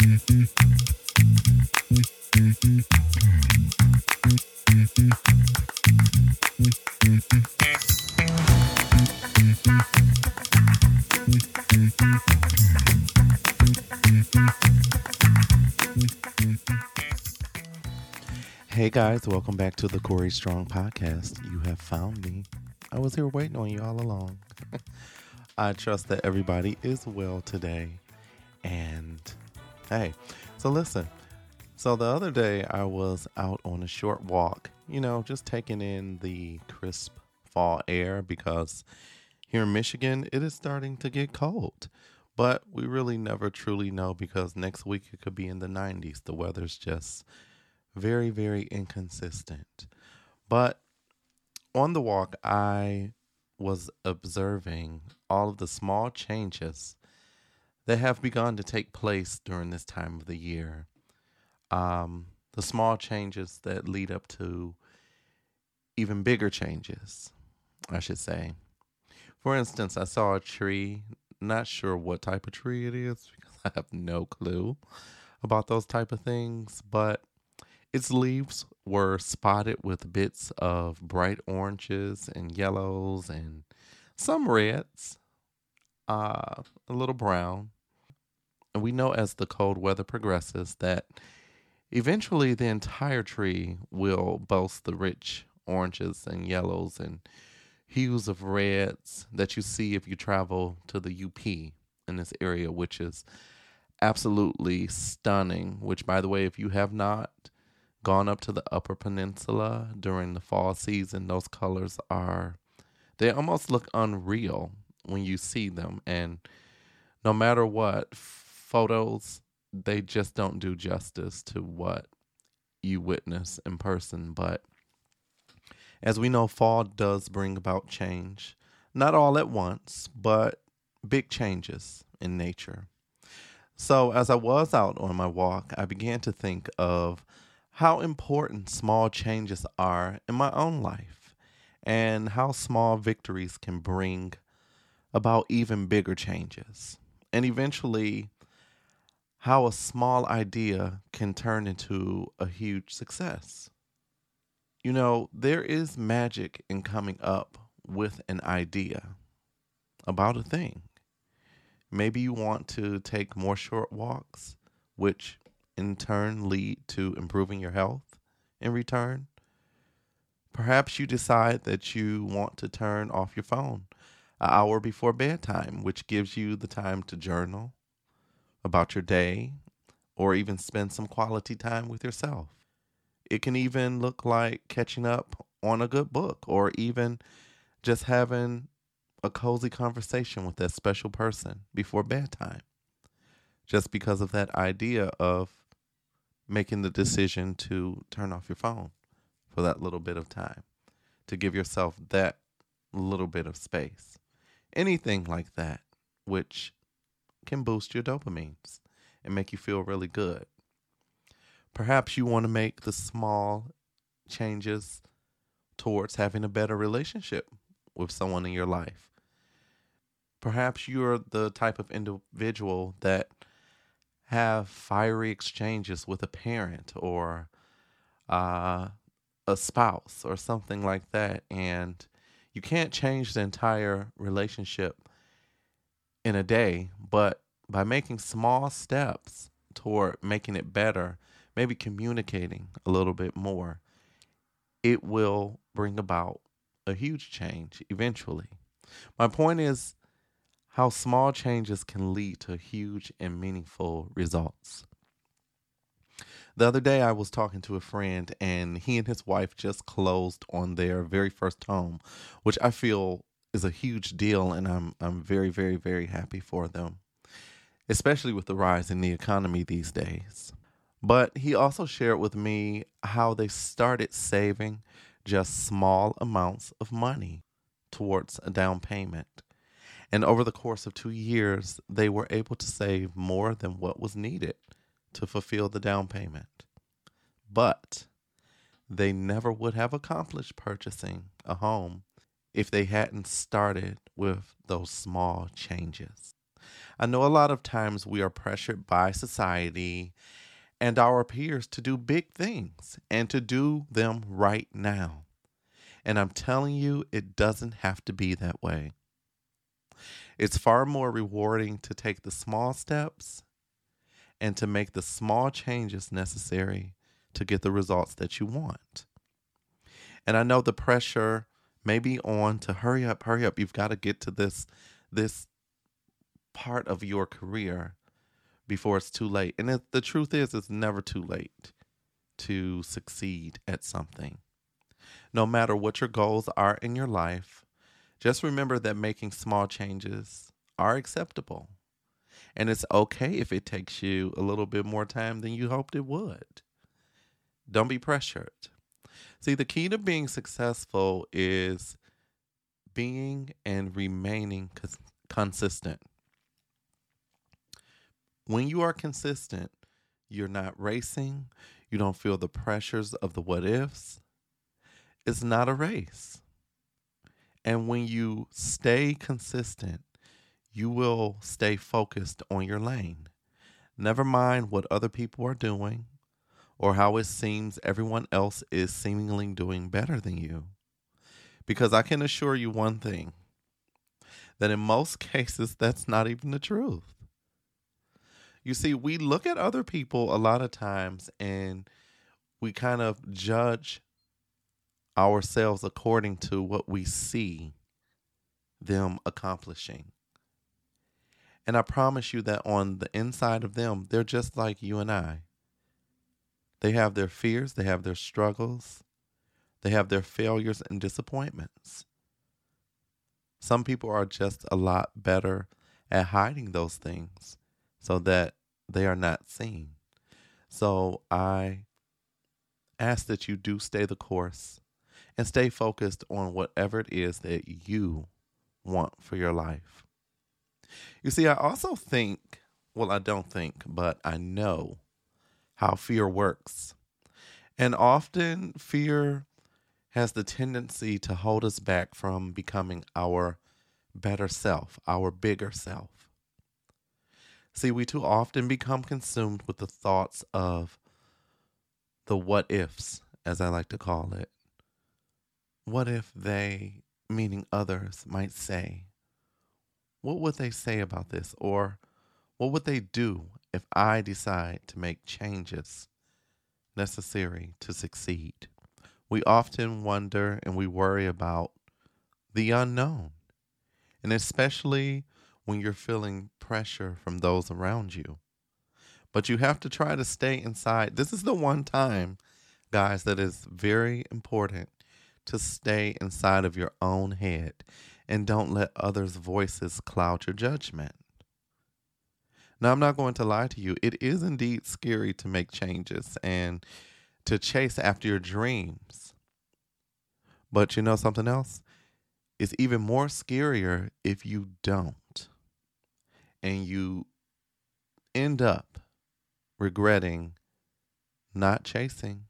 Hey guys, welcome back to the Corey Strong podcast. You have found me. I was here waiting on you all along. I trust that everybody is well today. And hey, so listen. So the other day I was out on a short walk, you know, just taking in the crisp fall air because here in Michigan it is starting to get cold. But we really never truly know because next week it could be in the 90s. The weather's just very, very inconsistent. But on the walk, I was observing all of the small changes that have begun to take place during this time of the year. Um, the small changes that lead up to even bigger changes, I should say. For instance, I saw a tree, not sure what type of tree it is because I have no clue about those type of things, but its leaves were spotted with bits of bright oranges and yellows and some reds, uh, a little brown. And we know as the cold weather progresses that eventually the entire tree will boast the rich oranges and yellows and hues of reds that you see if you travel to the UP in this area, which is absolutely stunning. Which, by the way, if you have not gone up to the upper peninsula during the fall season, those colors are they almost look unreal when you see them and no matter what photos they just don't do justice to what you witness in person. But as we know fall does bring about change. Not all at once but big changes in nature. So as i was out on my walk i began to think of how important small changes are in my own life and how small victories can bring about even bigger changes. And eventually, how a small idea can turn into a huge success. You know, there is magic in coming up with an idea about a thing. Maybe you want to take more short walks, which in turn lead to improving your health in return. Perhaps you decide that you want to turn off your phone an hour before bedtime, which gives you the time to journal about your day or even spend some quality time with yourself. It can even look like catching up on a good book or even just having a cozy conversation with that special person before bedtime. Just because of that idea of making the decision to turn off your phone for that little bit of time, to give yourself that little bit of space. Anything like that, which can boost your dopamines and make you feel really good. Perhaps you want to make the small changes towards having a better relationship with someone in your life. Perhaps you're the type of individual that have fiery exchanges with a parent or uh, a spouse or something like that. And you can't change the entire relationship in a day, but by making small steps toward making it better, maybe communicating a little bit more, it will bring about a huge change eventually. My point is how small changes can lead to huge and meaningful results. The other day, I was talking to a friend, and he and his wife just closed on their very first home, which I feel is a huge deal, and I'm I'm very very very happy for them, especially with the rise in the economy these days. But he also shared with me how they started saving just small amounts of money towards a down payment and over the course of two years, they were able to save more than what was needed to fulfill the down payment. But they never would have accomplished purchasing a home if they hadn't started with those small changes. I know a lot of times we are pressured by society and our peers to do big things and to do them right now. And I'm telling you, it doesn't have to be that way. It's far more rewarding to take the small steps and to make the small changes necessary to get the results that you want. And I know the pressure may be on to hurry up, hurry up. You've got to get to this this part of your career before it's too late. And it, the truth is, it's never too late to succeed at something. No matter what your goals are in your life, just remember that making small changes are acceptable. And it's okay if it takes you a little bit more time than you hoped it would. Don't be pressured. See, the key to being successful is being and remaining cons- consistent. When you are consistent, you're not racing, you don't feel the pressures of the what ifs. It's not a race. And when you stay consistent, you will stay focused on your lane. Never mind what other people are doing or how it seems everyone else is seemingly doing better than you. Because I can assure you one thing that in most cases, that's not even the truth. You see, we look at other people a lot of times and we kind of judge ourselves according to what we see them accomplishing. And I promise you that on the inside of them, they're just like you and I. They have their fears, they have their struggles, they have their failures and disappointments. Some people are just a lot better at hiding those things so that they are not seen. So I ask that you do stay the course and stay focused on whatever it is that you want for your life. You see, I also think, well, I don't think, but I know how fear works. And often fear has the tendency to hold us back from becoming our better self, our bigger self. See, we too often become consumed with the thoughts of the what ifs, as I like to call it. What if they, meaning others, might say, What would they say about this? Or what would they do if I decide to make changes necessary to succeed? We often wonder and we worry about the unknown. And especially when you're feeling pressure from those around you. But you have to try to stay inside. This is the one time, guys, that is very important to stay inside of your own head and don't let others' voices cloud your judgment. Now, I'm not going to lie to you. It is indeed scary to make changes and to chase after your dreams. But you know something else? It's even more scarier if you don't and you end up regretting not chasing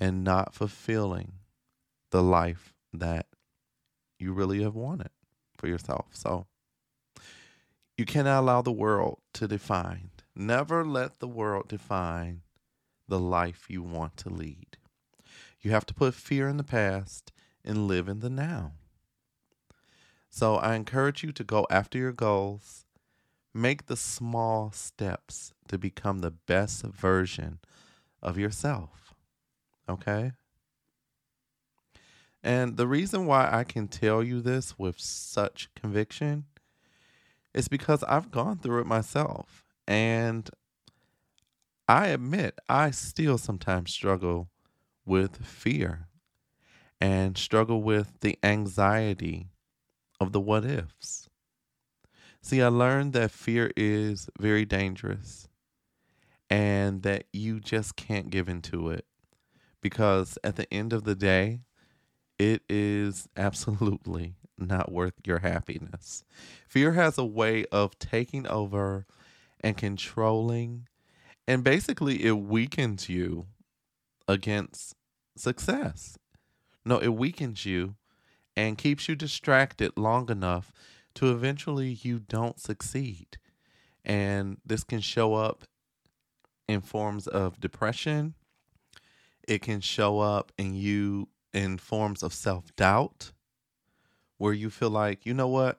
and not fulfilling the life that you really have wanted for yourself. So you cannot allow the world to define. Never let the world define the life you want to lead. You have to put fear in the past and live in the now. So I encourage you to go after your goals Make the small steps to become the best version of yourself. Okay? And the reason why I can tell you this with such conviction is because I've gone through it myself. And I admit I still sometimes struggle with fear and struggle with the anxiety of the what ifs. See, I learned that fear is very dangerous and that you just can't give into it because at the end of the day, it is absolutely not worth your happiness. Fear has a way of taking over and controlling, and basically, it weakens you against success. No, it weakens you and keeps you distracted long enough to eventually you don't succeed. And this can show up in forms of depression. It can show up in you in forms of self doubt, where you feel like, you know what?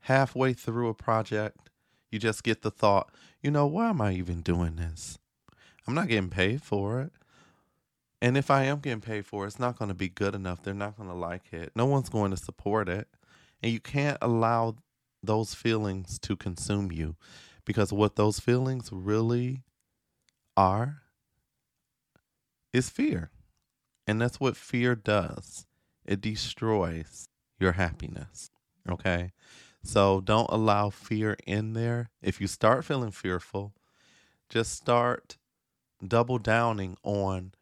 Halfway through a project, you just get the thought, you know, why am I even doing this? I'm not getting paid for it. And if I am getting paid for it, it's not going to be good enough. They're not going to like it. No one's going to support it. And you can't allow those feelings to consume you because what those feelings really are is fear. And that's what fear does it destroys your happiness. Okay. So don't allow fear in there. If you start feeling fearful, just start double downing on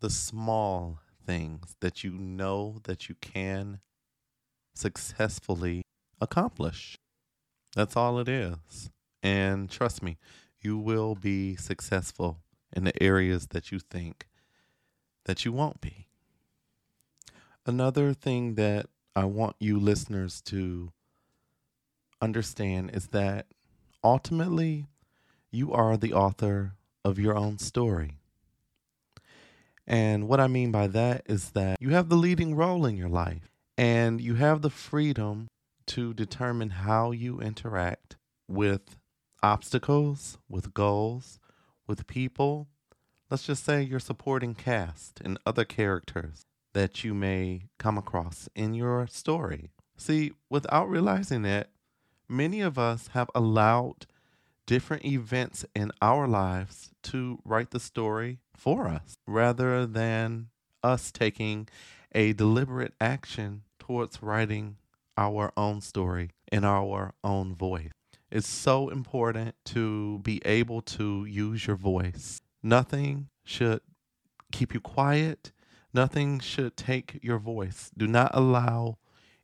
the small things that you know that you can successfully accomplish. That's all it is. And trust me, you will be successful in the areas that you think that you won't be. Another thing that I want you listeners to understand is that ultimately you are the author of your own story. And what I mean by that is that you have the leading role in your life and you have the freedom to determine how you interact with obstacles, with goals, with people. Let's just say your supporting cast and other characters that you may come across in your story. See, without realizing it, many of us have allowed different events in our lives to write the story for us rather than us taking a deliberate action towards writing our own story in our own voice. It's so important to be able to use your voice. Nothing should keep you quiet. Nothing should take your voice. Do not allow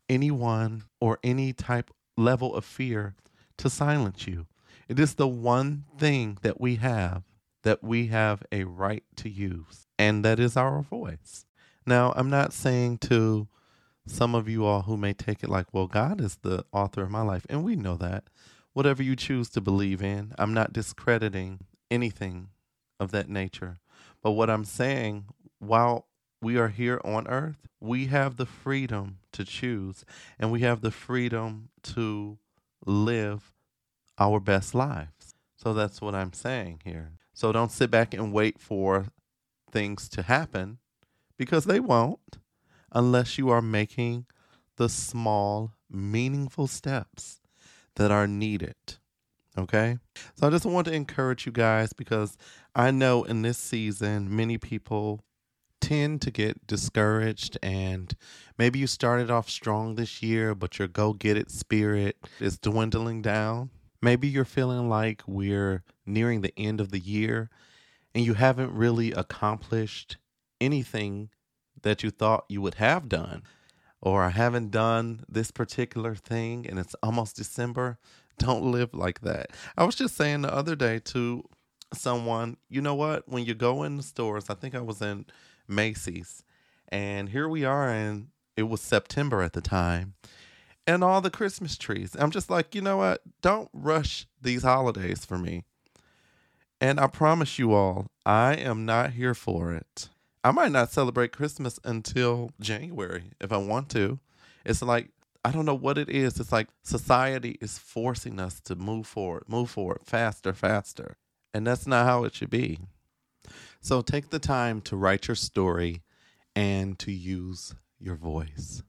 anyone or any type level of fear to silence you. It is the one thing that we have that we have a right to use, and that is our voice. Now, I'm not saying to some of you all who may take it like, well, God is the author of my life, and we know that. Whatever you choose to believe in, I'm not discrediting anything of that nature. But what I'm saying, while we are here on earth, we have the freedom to choose and we have the freedom to live our best lives. So that's what I'm saying here. So don't sit back and wait for things to happen because they won't unless you are making the small, meaningful steps that are needed. Okay? So I just want to encourage you guys because I know in this season, many people tend to get discouraged and maybe you started off strong this year, but your go get it spirit is dwindling down. Maybe you're feeling like we're nearing the end of the year and you haven't really accomplished anything that you thought you would have done. Or I haven't done this particular thing and it's almost December. Don't live like that. I was just saying the other day to someone, you know what? When you go in the stores, I think I was in Macy's, and here we are, and it was September at the time and all the Christmas trees. I'm just like, you know what? Don't rush these holidays for me. And I promise you all, I am not here for it. I might not celebrate Christmas until January if I want to. It's like, I don't know what it is. It's like society is forcing us to move forward, move forward faster, faster. And that's not how it should be. So take the time to write your story and to use your voice.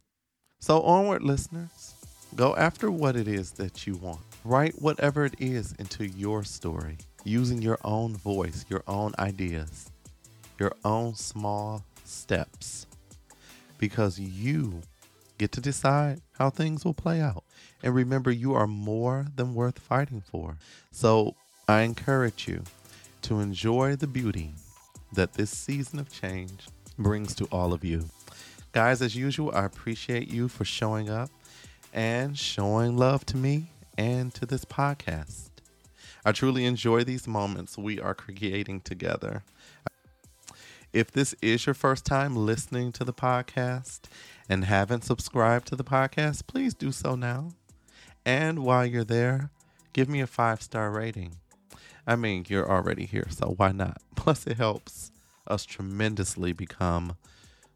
So, onward, listeners. Go after what it is that you want. Write whatever it is into your story using your own voice, your own ideas, your own small steps. Because you get to decide how things will play out. And remember, you are more than worth fighting for. So, I encourage you to enjoy the beauty that this season of change brings to all of you. Guys, as usual, I appreciate you for showing up and showing love to me and to this podcast. I truly enjoy these moments we are creating together. If this is your first time listening to the podcast and haven't subscribed to the podcast, please do so now. And while you're there, give me a five star rating. I mean, you're already here, so why not? Plus, it helps us tremendously become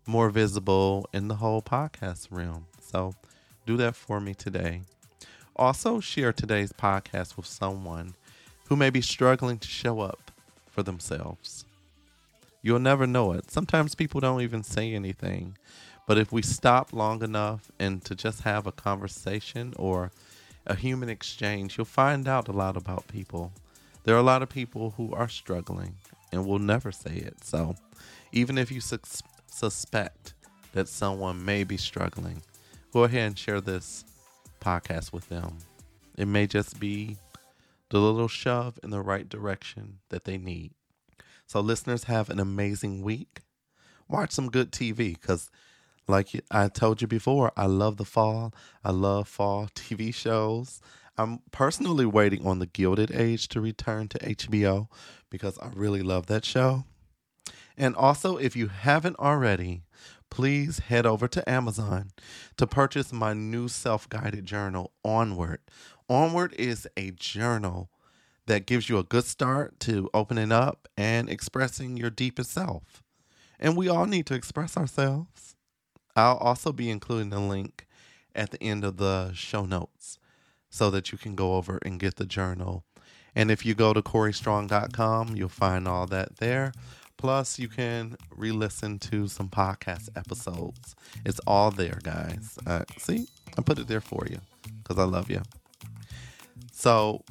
more visible in the whole podcast realm. So, do that for me today. Also, share today's podcast with someone who may be struggling to show up for themselves. You'll never know it. Sometimes people don't even say anything. But if we stop long enough and to just have a conversation or a human exchange, you'll find out a lot about people. There are a lot of people who are struggling and will never say it. So, even if you su- suspect that someone may be struggling, go ahead and share this podcast with them. It may just be the little shove in the right direction that they need. So, listeners, have an amazing week. Watch some good TV because, like I told you before, I love the fall. I love fall TV shows. I'm personally waiting on The Gilded Age to return to HBO because I really love that show. And also, if you haven't already, please head over to Amazon to purchase my new self guided journal, Onward. Onward is a journal that gives you a good start to opening up and expressing your deepest self. And we all need to express ourselves. I'll also be including a link at the end of the show notes so that you can go over and get the journal. And if you go to CoreyStrong.com, you'll find all that there. Plus, you can re listen to some podcast episodes. It's all there, guys. Uh, see, I put it there for you because I love you. So,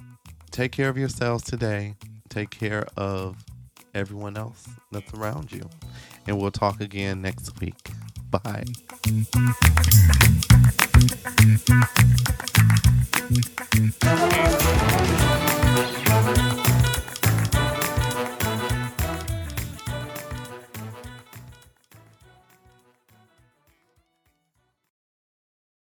take care of yourselves today. Take care of everyone else that's around you. And we'll talk again next week. Bye. Thank you.